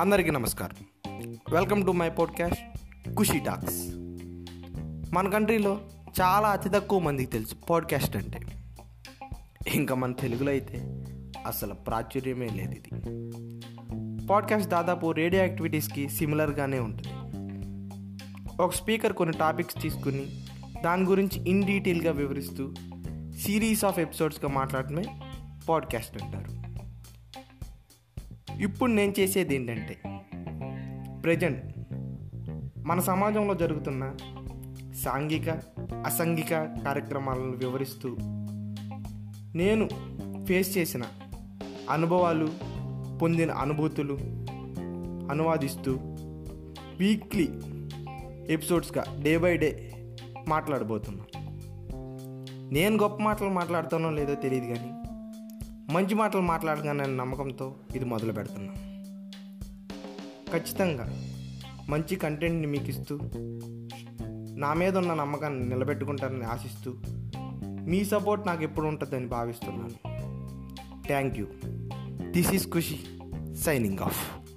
అందరికీ నమస్కారం. Welcome to my podcast Khushi talks మన కంట్రీలో చాలా అతి తక్కువ మందికి తెలుసు పాడ్కాస్ట్ అంటే. ఇంకా మన తెలుగులో అయితే అసలు ప్రాచుర్యమే లేదు ఇది. పాడ్కాస్ట్ దాదాపు రేడియో యాక్టివిటీస్కి సిమిలర్గానే ఉంటుంది. ఒక స్పీకర్ కొన్ని టాపిక్స్ తీసుకుని దాని గురించి ఇన్ డీటెయిల్గా వివరిస్తూ సిరీస్ ఆఫ్ ఎపిసోడ్స్గా మాట్లాడటమే పాడ్కాస్ట్ అంటారు. ఇప్పుడు నేను చేసేది ఏంటంటే ప్రజెంట్ మన సమాజంలో జరుగుతున్న సాంఘిక అసాంఘిక కార్యక్రమాలను వివరిస్తూ నేను ఫేస్ చేసిన అనుభవాలు పొందిన అనుభూతులు అనువాదిస్తూ వీక్లీ ఎపిసోడ్స్గా డే బై డే మాట్లాడబోతున్నాను నేను గొప్ప మాటలు మాట్లాడుతానో లేదో తెలియదు కానీ మంచి మాటలు మాట్లాడగానే నమ్మకంతో ఇది మొదలు పెడుతున్నాను ఖచ్చితంగా మంచి కంటెంట్ని మీకు ఇస్తూ నా మీద ఉన్న నమ్మకాన్ని నిలబెట్టుకుంటారని ఆశిస్తూ మీ సపోర్ట్ నాకు ఎప్పుడు ఉంటుందని భావిస్తున్నాను. Thank you this is Khushi signing off